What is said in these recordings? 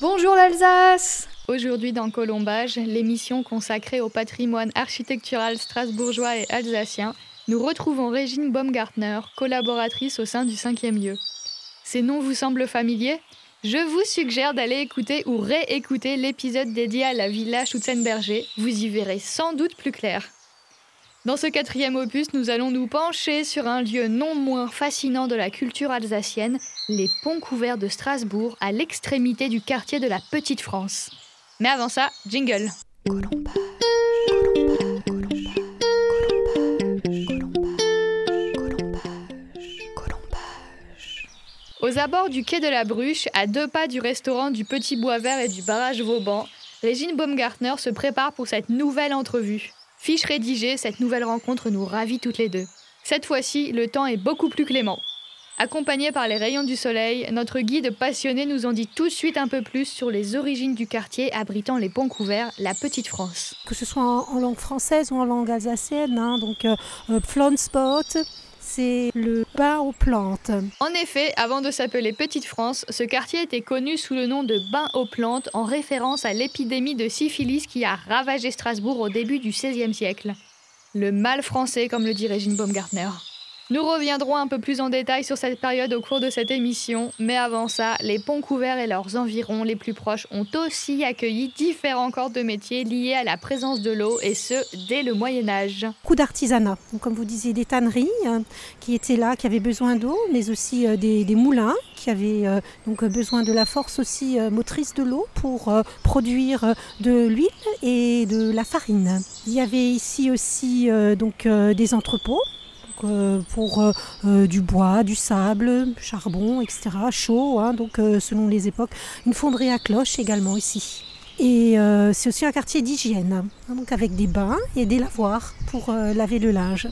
Bonjour l'Alsace Aujourd'hui dans Colombage, l'émission consacrée au patrimoine architectural strasbourgeois et alsacien, nous retrouvons Régine Baumgartner, collaboratrice au sein du 5e lieu. Ces noms vous semblent familiers? Je vous suggère d'aller écouter ou réécouter l'épisode dédié à la villa Schutzenberger, vous y verrez sans doute plus clair. Dans ce quatrième opus, nous allons nous pencher sur un lieu non moins fascinant de la culture alsacienne, les ponts couverts de Strasbourg, à l'extrémité du quartier de la Petite France. Mais avant ça, jingle. Aux abords du quai de la Bruche, à deux pas du restaurant du Petit Bois Vert et du barrage Vauban, Régine Baumgartner se prépare pour cette nouvelle entrevue. Fiche rédigée, cette nouvelle rencontre nous ravit toutes les deux. Cette fois-ci, le temps est beaucoup plus clément. Accompagné par les rayons du soleil, notre guide passionné nous en dit tout de suite un peu plus sur les origines du quartier abritant les ponts couverts, la Petite France. Que ce soit en, langue française ou en langue alsacienne, hein, donc euh, euh c'est le bain aux plantes. En effet, avant de s'appeler Petite France, ce quartier était connu sous le nom de bain aux plantes en référence à l'épidémie de syphilis qui a ravagé Strasbourg au début du XVIe siècle. Le mal français, comme le dit Régine Baumgartner. Nous reviendrons un peu plus en détail sur cette période au cours de cette émission, mais avant ça, les ponts couverts et leurs environs les plus proches ont aussi accueilli différents corps de métiers liés à la présence de l'eau, et ce, dès le Moyen Âge. Beaucoup d'artisanat, comme vous disiez, des tanneries hein, qui étaient là, qui avaient besoin d'eau, mais aussi euh, des, moulins qui avaient euh, donc besoin de la force aussi euh, motrice de l'eau pour produire de l'huile et de la farine. Il y avait ici aussi donc des entrepôts euh, pour euh, euh, du bois, du sable, charbon, etc. chaud, hein, donc selon les époques. Une fonderie à cloche également ici. Et c'est aussi un quartier d'hygiène, hein, donc avec des bains et des lavoirs pour laver le linge.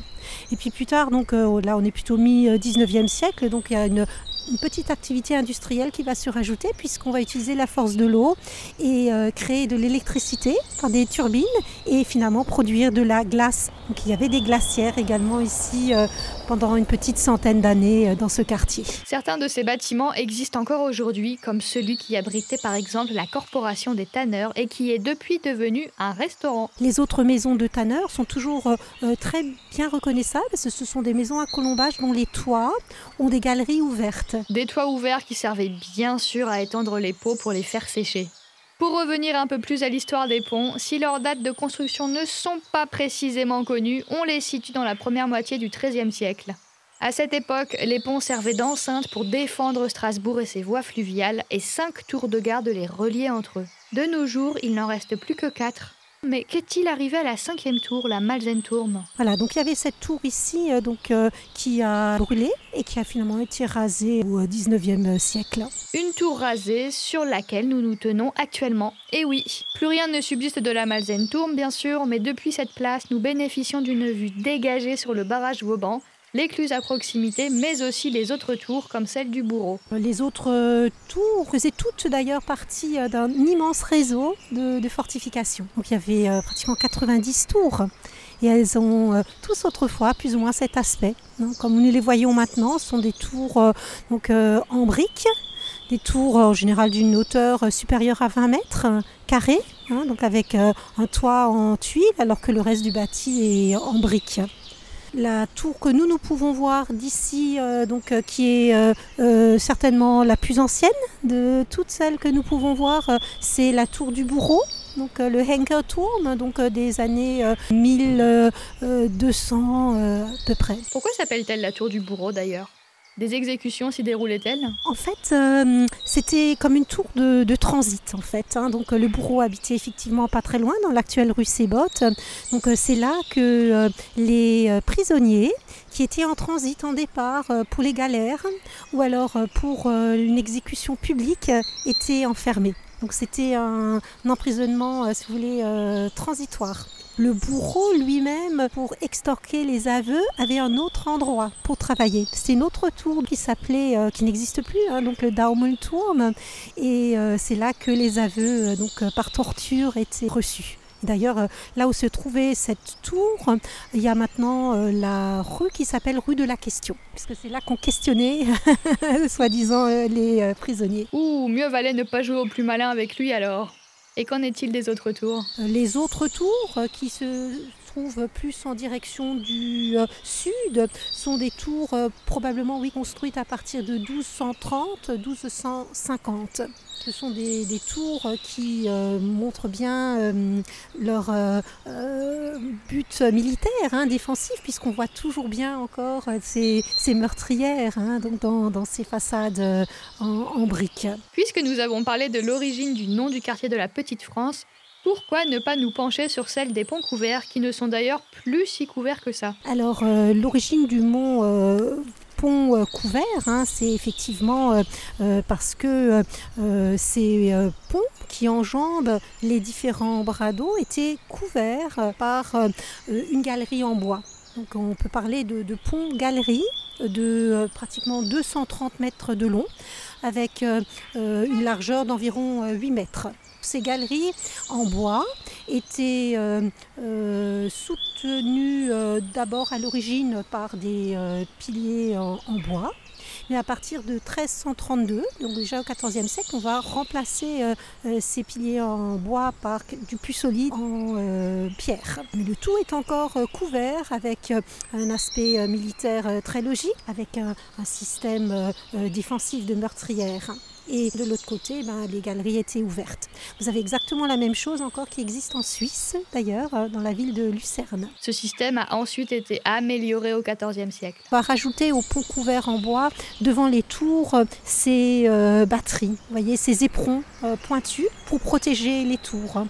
Et puis plus tard, donc là on est plutôt mi-19e siècle, donc il y a une une petite activité industrielle qui va se rajouter puisqu'on va utiliser la force de l'eau et euh, créer de l'électricité par des turbines et finalement produire de la glace. Donc il y avait des glacières également ici euh, pendant une petite centaine d'années euh, dans ce quartier. Certains de ces bâtiments existent encore aujourd'hui comme celui qui abritait par exemple la corporation des tanneurs et qui est depuis devenu un restaurant. Les autres maisons de tanneurs sont toujours très bien reconnaissables. Ce sont des maisons à colombage dont les toits ont des galeries ouvertes. Des toits ouverts qui servaient bien sûr à étendre les pots pour les faire sécher. Pour revenir un peu plus à l'histoire des ponts, si leurs dates de construction ne sont pas précisément connues, on les situe dans la première moitié du XIIIe siècle. À cette époque, les ponts servaient d'enceinte pour défendre Strasbourg et ses voies fluviales, et cinq tours de garde les reliaient entre eux. De nos jours, il n'en reste plus que quatre. Mais qu'est-il arrivé à la cinquième tour, la Malzenturm Voilà, donc il y avait cette tour ici euh, donc, euh, qui a brûlé et qui a finalement été rasée au 19e siècle. Une tour rasée sur laquelle nous nous tenons actuellement. Et oui, plus rien ne subsiste de la Malzenturm bien sûr, mais depuis cette place, nous bénéficions d'une vue dégagée sur le barrage Vauban l'écluse à proximité, mais aussi les autres tours comme celle du bourreau. Les autres euh, tours faisaient toutes d'ailleurs partie euh, d'un immense réseau de, fortifications. Il y avait euh, pratiquement 90 tours. Et elles ont tous autrefois plus ou moins cet aspect. Hein. Comme nous les voyons maintenant, ce sont des tours en briques, des tours en général d'une hauteur supérieure à 20 mètres carrés, hein, donc avec un toit en tuiles, alors que le reste du bâti est en briques. La tour que nous, nous pouvons voir d'ici, euh, donc, euh, qui est euh, certainement la plus ancienne de toutes celles que nous pouvons voir, c'est la tour du bourreau, donc le Henkerturm, donc des années 1200 à peu près. Pourquoi s'appelle-t-elle la tour du bourreau d'ailleurs? Des exécutions s'y déroulaient-elles? En fait, euh, c'était comme une tour de, transit. En fait, hein. donc le bourreau habitait effectivement pas très loin, dans l'actuelle rue Sébot. Donc euh, c'est là que euh, les prisonniers qui étaient en transit en départ pour les galères ou alors pour une exécution publique étaient enfermés. Donc c'était un, emprisonnement, si vous voulez, transitoire. Le bourreau lui-même, pour extorquer les aveux, avait un autre endroit pour travailler. C'est une autre tour qui s'appelait, euh, qui n'existe plus, hein, donc le Daumenturm. Et euh, c'est là que les aveux, euh, par torture, étaient reçus. D'ailleurs, là où se trouvait cette tour, il y a maintenant la rue qui s'appelle rue de la question, puisque c'est là qu'on questionnait, soi-disant, les prisonniers. Ouh, mieux valait ne pas jouer au plus malin avec lui alors. Et qu'en est-il des autres tours? Les autres tours qui se trouvent plus en direction du sud sont des tours probablement oui, construites à partir de 1230-1250. Ce sont des, tours qui euh, montrent bien euh, leur euh, but militaire, hein, défensif, puisqu'on voit toujours bien encore ces, meurtrières hein, donc dans, ces façades en, en briques. Puisque nous avons parlé de l'origine du nom du quartier de la Petite France, pourquoi ne pas nous pencher sur celle des ponts couverts, qui ne sont d'ailleurs plus si couverts que ça? Alors, l'origine du mont pont euh, couvert, hein, c'est effectivement euh, euh, parce que ces ponts qui enjambent les différents bras étaient couverts par une galerie en bois. Donc on peut parler de, de pont-galerie de pratiquement 230 mètres de long avec une largeur d'environ 8 mètres. Ces galeries en bois étaient euh, euh, soutenues euh, d'abord à l'origine par des piliers en, bois. Mais à partir de 1332, donc déjà au XIVe siècle, on va remplacer ces piliers en bois par du plus solide en pierre. Mais le tout est encore couvert avec un aspect militaire très logique, avec un, un système défensif de meurtrières et de l'autre côté, ben, les galeries étaient ouvertes. Vous avez exactement la même chose encore qui existe en Suisse, d'ailleurs, euh, dans la ville de Lucerne. Ce système a ensuite été amélioré au XIVe siècle. On va rajouter au pont couvert en bois, devant les tours, euh, ces euh, batteries, vous voyez, ces éperons pointus pour protéger les tours.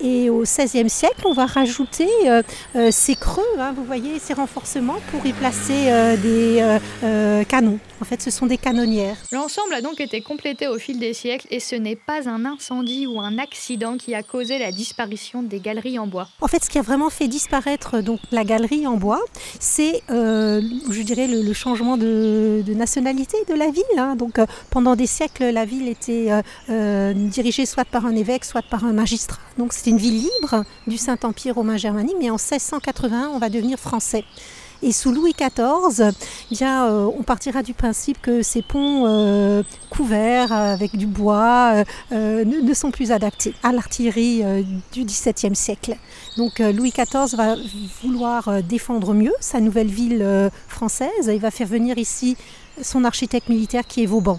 Et au XVIe siècle, on va rajouter euh, euh, ces creux, hein, vous voyez, ces renforcements pour y placer euh, des canons. En fait, ce sont des canonnières. L'ensemble a donc été au fil des siècles et ce n'est pas un incendie ou un accident qui a causé la disparition des galeries en bois. En fait, ce qui a vraiment fait disparaître donc la galerie en bois, c'est, je dirais, le, changement de, nationalité de la ville. Hein. Donc, pendant des siècles, la ville était dirigée soit par un évêque, soit par un magistrat. Donc, c'est une ville libre du Saint-Empire romain germanique, mais en 1681, on va devenir français. Et sous Louis XIV, eh bien, euh, on partira du principe que ces ponts euh, couverts avec du bois euh, ne, sont plus adaptés à l'artillerie du XVIIe siècle. Donc Louis XIV va vouloir défendre mieux sa nouvelle ville française. Il va faire venir ici son architecte militaire qui est Vauban.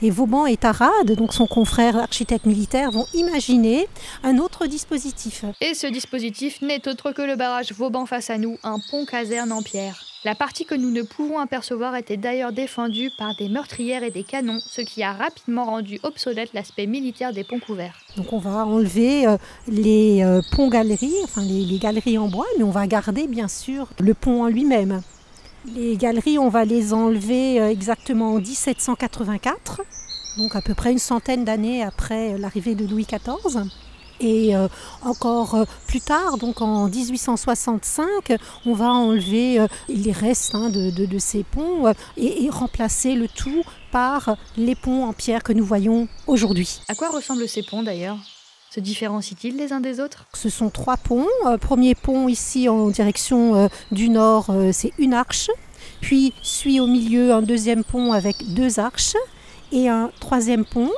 Et Vauban et Tarade, donc son confrère architecte militaire, vont imaginer un autre dispositif. Et ce dispositif n'est autre que le barrage Vauban face à nous, un pont caserne en pierre. La partie que nous ne pouvons apercevoir était d'ailleurs défendue par des meurtrières et des canons, ce qui a rapidement rendu obsolète l'aspect militaire des ponts couverts. Donc on va enlever euh, les euh, ponts-galeries, enfin les galeries en bois, mais on va garder bien sûr le pont en lui-même. Les galeries, on va les enlever euh, exactement en 1784, donc à peu près une centaine d'années après l'arrivée de Louis XIV. Et euh, encore euh, plus tard, donc en 1865, on va enlever les restes hein, de, ces ponts et, remplacer le tout par les ponts en pierre que nous voyons aujourd'hui. À quoi ressemblent ces ponts d'ailleurs? Se différencient-ils les uns des autres? Ce sont trois ponts. Euh, premier pont ici en direction euh, du nord, euh, c'est une arche. Puis suit au milieu un deuxième pont avec deux arches et un troisième pont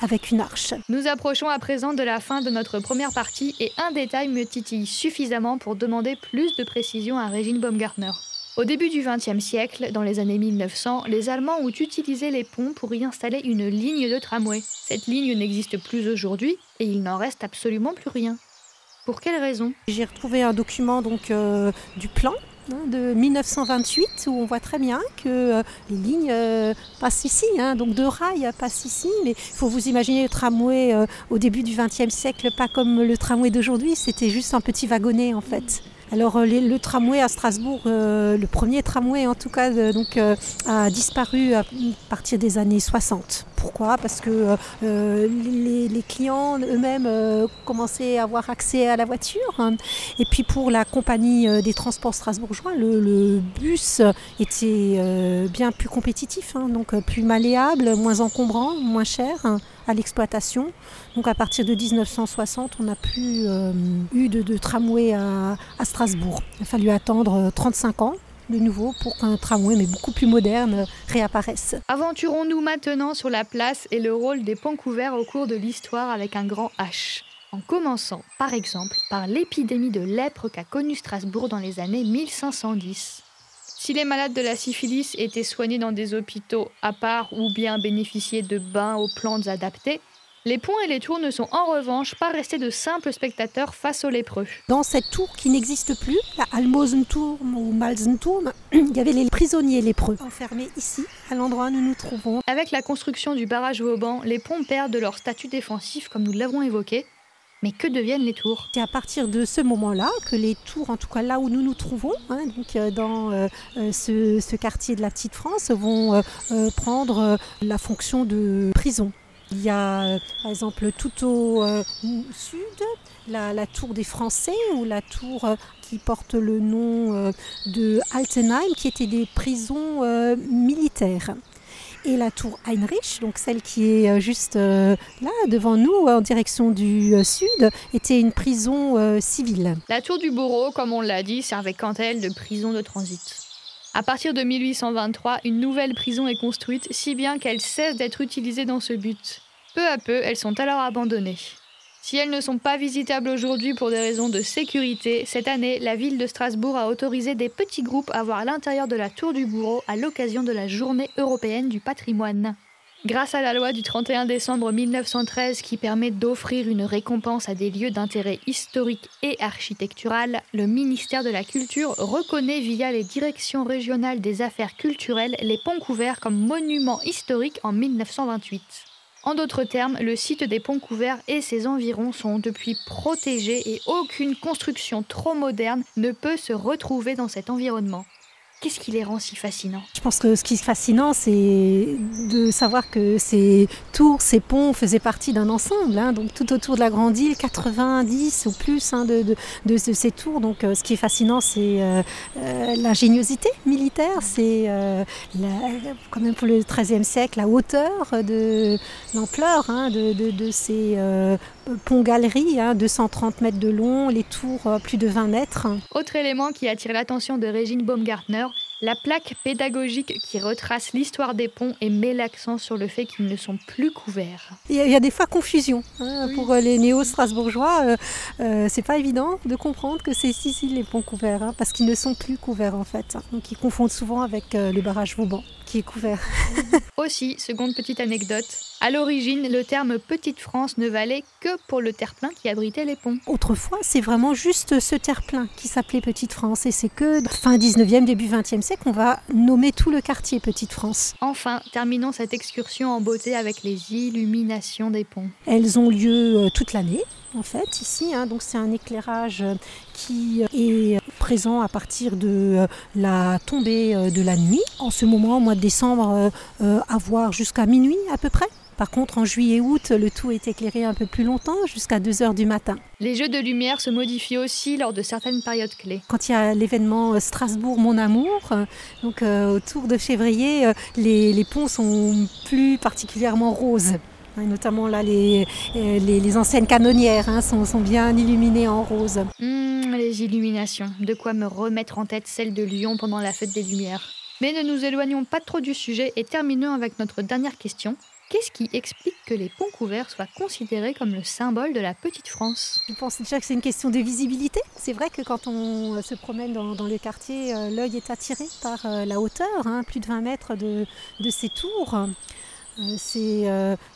avec une arche. Nous approchons à présent de la fin de notre première partie et un détail me titille suffisamment pour demander plus de précision à Régine Baumgartner. Au début du XXe siècle, dans les années 1900, les Allemands ont utilisé les ponts pour y installer une ligne de tramway. Cette ligne n'existe plus aujourd'hui et il n'en reste absolument plus rien. Pour quelle raison? J'ai retrouvé un document donc euh, du plan hein, de 1928 où on voit très bien que euh, les lignes euh, passent ici, hein, donc deux rails passent ici, mais il faut vous imaginer le tramway au début du XXe siècle, pas comme le tramway d'aujourd'hui, c'était juste un petit wagonnet en fait. Alors euh, le tramway à Strasbourg, euh, le premier tramway en tout cas, euh, donc, a disparu à partir des années 60. Pourquoi? Parce que les, clients eux-mêmes commençaient à avoir accès à la voiture. Et puis pour la compagnie des transports strasbourgeois, le, bus était bien plus compétitif, hein, donc plus malléable, moins encombrant, moins cher. Hein à l'exploitation. Donc à partir de 1960, on n'a plus eu de, tramway à, Strasbourg. Il a fallu attendre 35 ans de nouveau pour qu'un tramway, mais beaucoup plus moderne, réapparaisse. Aventurons-nous maintenant sur la place et le rôle des ponts couverts au cours de l'histoire avec un grand H. En commençant, par exemple, par l'épidémie de lèpre qu'a connue Strasbourg dans les années 1510. Si les malades de la syphilis étaient soignés dans des hôpitaux à part ou bien bénéficiaient de bains aux plantes adaptées, les ponts et les tours ne sont en revanche pas restés de simples spectateurs face aux lépreux. Dans cette tour qui n'existe plus, la Almosenturm ou Malsenturm, il y avait les prisonniers lépreux enfermés ici, à l'endroit où nous nous trouvons. Avec la construction du barrage Vauban, les ponts perdent leur statut défensif comme nous l'avons évoqué. Mais que deviennent les tours? C'est à partir de ce moment-là que les tours, en tout cas là où nous nous trouvons, hein, donc euh, dans euh, euh, ce, quartier de la Petite France, vont prendre la fonction de prison. Il y a par exemple tout au euh, sud la, tour des Français ou la tour euh, qui porte le nom euh, de Altenheim qui était des prisons militaires. Et la tour Heinrich, donc celle qui est juste là devant nous en direction du sud, était une prison civile. La tour du bourreau, comme on l'a dit, servait quant à elle de prison de transit. À partir de 1823, une nouvelle prison est construite, si bien qu'elle cesse d'être utilisée dans ce but. Peu à peu, elles sont alors abandonnées. Si elles ne sont pas visitables aujourd'hui pour des raisons de sécurité, cette année, la ville de Strasbourg a autorisé des petits groupes à voir l'intérieur de la tour du bourreau à l'occasion de la journée européenne du patrimoine. Grâce à la loi du 31 décembre 1913 qui permet d'offrir une récompense à des lieux d'intérêt historique et architectural, le ministère de la Culture reconnaît via les directions régionales des affaires culturelles les ponts couverts comme monuments historiques en 1928. En d'autres termes, le site des ponts couverts et ses environs sont depuis protégés et aucune construction trop moderne ne peut se retrouver dans cet environnement. Qu'est-ce qui les rend si fascinants? Je pense que ce qui est fascinant, c'est de savoir que ces tours, ces ponts faisaient partie d'un ensemble. Hein. donc tout autour de la grande île, 90 ou plus hein, de, de, ces tours. Donc euh, ce qui est fascinant, c'est euh, euh, l'ingéniosité militaire. C'est quand même pour le XIIIe siècle la hauteur de l'ampleur hein, de, ces ponts-galeries, 230 mètres de long, les tours plus de 20 mètres. Autre élément qui attire l'attention de Régine Baumgartner, la plaque pédagogique qui retrace l'histoire des ponts et met l'accent sur le fait qu'ils ne sont plus couverts. Il y a, des fois confusion. Hein, pour euh, les néo-strasbourgeois, euh, euh, c'est pas évident de comprendre que c'est ici les ponts couverts, hein, parce qu'ils ne sont plus couverts en fait. Donc ils confondent souvent avec le barrage Vauban qui est couvert. Aussi, seconde petite anecdote, à l'origine, le terme Petite France ne valait que pour le terre-plein qui abritait les ponts. Autrefois, c'est vraiment juste ce terre-plein qui s'appelait Petite France et c'est que fin 19e, début 20e siècle, on va nommer tout le quartier Petite France. Enfin, terminons cette excursion en beauté avec les illuminations des ponts. Elles ont lieu euh, toute l'année en fait ici. Hein. donc c'est un éclairage euh, qui euh, est présent à partir de la tombée de la nuit. En ce moment, au mois de décembre, à voir jusqu'à minuit à peu près. Par contre, en juillet et août, le tout est éclairé un peu plus longtemps, jusqu'à 2 heures du matin. Les jeux de lumière se modifient aussi lors de certaines périodes clés. Quand il y a l'événement euh, Strasbourg Mon Amour, euh, donc euh, autour de février, les, ponts sont plus particulièrement roses. notamment là, les, les, anciennes canonnières hein, sont, bien illuminées en rose. Mmh, les illuminations, de quoi me remettre en tête celle de Lyon pendant la fête des Lumières. Mais ne nous éloignons pas trop du sujet et terminons avec notre dernière question. Qu'est-ce qui explique que les ponts couverts soient considérés comme le symbole de la petite France? Je pense déjà que c'est une question de visibilité? C'est vrai que quand on euh, se promène dans, le quartier, euh, l'œil est attiré par euh, la hauteur, hein, plus de 20 mètres de, ces tours. C'est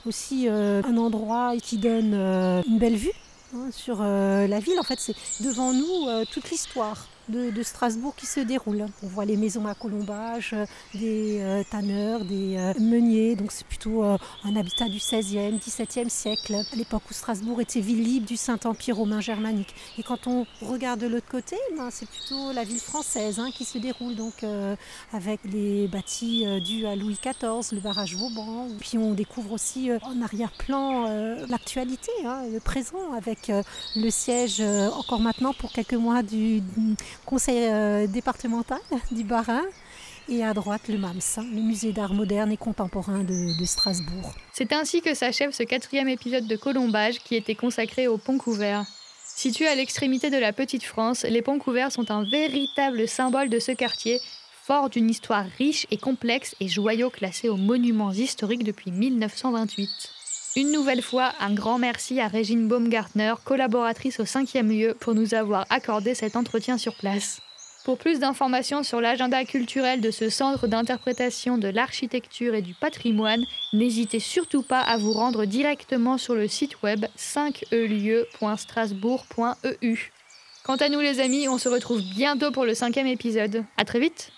aussi un endroit qui donne une belle vue hein, sur la ville. En fait, c'est devant nous toute l'histoire de, Strasbourg qui se déroule. On voit les maisons à colombage, euh, des euh, tanneurs, des euh, meuniers, donc c'est plutôt un habitat du 16e, 17e siècle, à l'époque où Strasbourg était ville libre du Saint-Empire romain germanique. Et quand on regarde de l'autre côté, ben, c'est plutôt la ville française hein, qui se déroule, donc avec les bâtis dus à Louis XIV, le barrage Vauban. Puis on découvre aussi en arrière-plan l'actualité, hein, le présent, avec le siège encore maintenant pour quelques mois du conseil euh, départemental du Barin et à droite le MAMS, le musée d'art moderne et contemporain de, de Strasbourg. C'est ainsi que s'achève ce quatrième épisode de Colombage qui était consacré aux ponts couverts. Situés à l'extrémité de la Petite France, les ponts couverts sont un véritable symbole de ce quartier, fort d'une histoire riche et complexe et joyau classé aux monuments historiques depuis 1928. Une nouvelle fois, un grand merci à Régine Baumgartner, collaboratrice au cinquième lieu, pour nous avoir accordé cet entretien sur place. Pour plus d'informations sur l'agenda culturel de ce centre d'interprétation de l'architecture et du patrimoine, n'hésitez surtout pas à vous rendre directement sur le site web 5elieu.strasbourg.eu. Quant à nous les amis, on se retrouve bientôt pour le cinquième épisode. A très vite.